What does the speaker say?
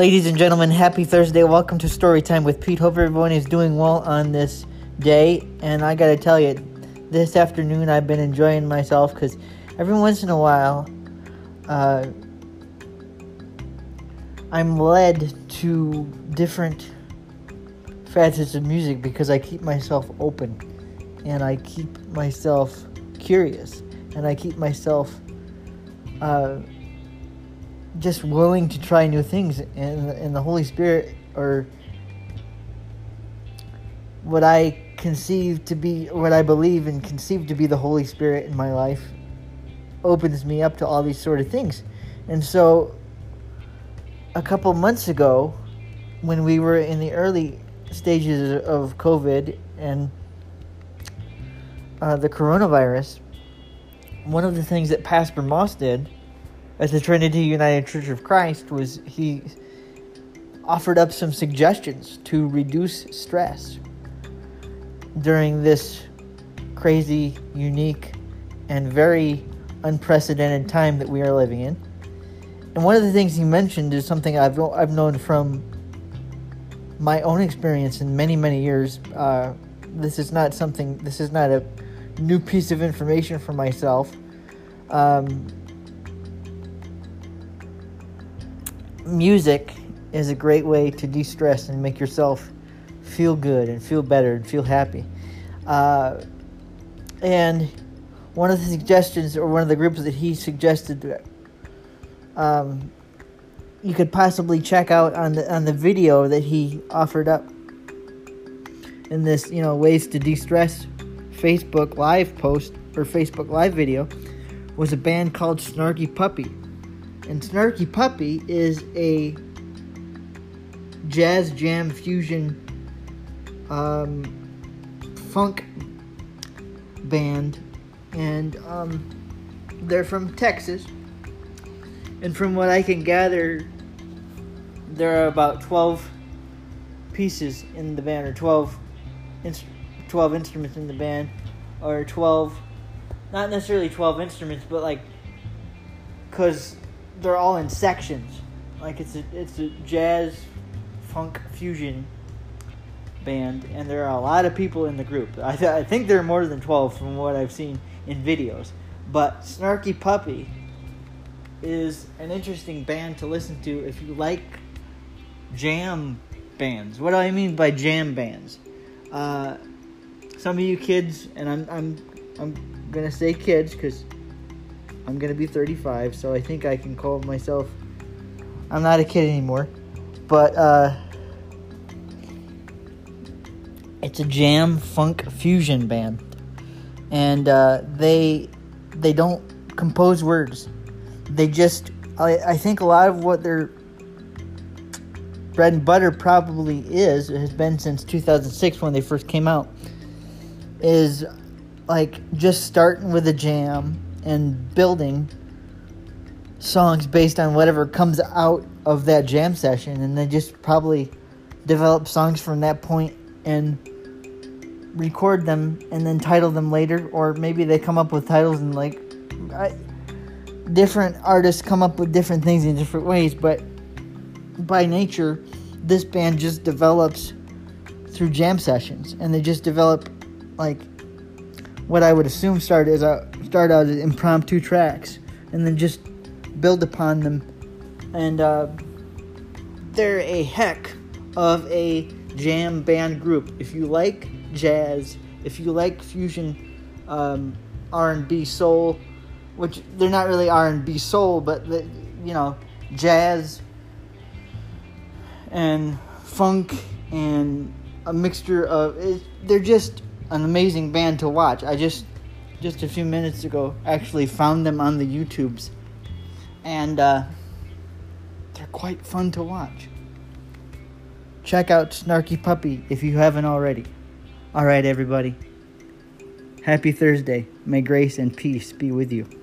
Ladies and gentlemen, happy Thursday. Welcome to Story Time with Pete. Hope everyone is doing well on this day. And I gotta tell you, this afternoon I've been enjoying myself because every once in a while, uh, I'm led to different facets of music because I keep myself open and I keep myself curious and I keep myself. Uh, just willing to try new things and and the Holy Spirit or what I conceive to be what I believe and conceive to be the Holy Spirit in my life opens me up to all these sort of things. And so a couple months ago when we were in the early stages of COVID and uh, the coronavirus, one of the things that Pastor Moss did at the Trinity United Church of Christ was he offered up some suggestions to reduce stress during this crazy, unique, and very unprecedented time that we are living in. And one of the things he mentioned is something I've I've known from my own experience in many many years. Uh, this is not something. This is not a new piece of information for myself. Um, music is a great way to de stress and make yourself feel good and feel better and feel happy. Uh, and one of the suggestions, or one of the groups that he suggested, um, you could possibly check out on the on the video that he offered up in this, you know, ways to de-stress Facebook Live post or Facebook Live video was a band called Snarky Puppy. And Snarky Puppy is a jazz jam fusion um, funk band, and um, they're from Texas. And from what I can gather, there are about 12 pieces in the band, or 12, 12 instruments in the band, or 12, not necessarily 12 instruments, but like, because they're all in sections. Like it's a it's a jazz funk fusion band, and there are a lot of people in the group. I, th- I think there are more than twelve from what I've seen in videos. But Snarky Puppy is an interesting band to listen to if you like jam bands. What do I mean by jam bands? Uh, some of you kids, and I'm I'm I'm gonna say kids because I'm gonna be 35, so I think I can call myself. I'm not a kid anymore, but uh, it's a jam funk fusion band, and uh, they they don't compose words. They just I, I think a lot of what their bread and butter probably is has been since 2006 when they first came out is like just starting with a jam and building songs based on whatever comes out of that jam session and then just probably develop songs from that point and record them and then title them later or maybe they come up with titles and like I, different artists come up with different things in different ways but by nature this band just develops through jam sessions and they just develop like what I would assume started as a start out as impromptu tracks and then just build upon them. And uh, they're a heck of a jam band group. If you like jazz, if you like fusion um, R&B soul, which they're not really R&B soul, but the, you know, jazz and funk and a mixture of it, they're just an amazing band to watch. I just just a few minutes ago actually found them on the YouTubes, and uh, they're quite fun to watch. Check out Snarky Puppy if you haven't already. All right, everybody. Happy Thursday. May grace and peace be with you.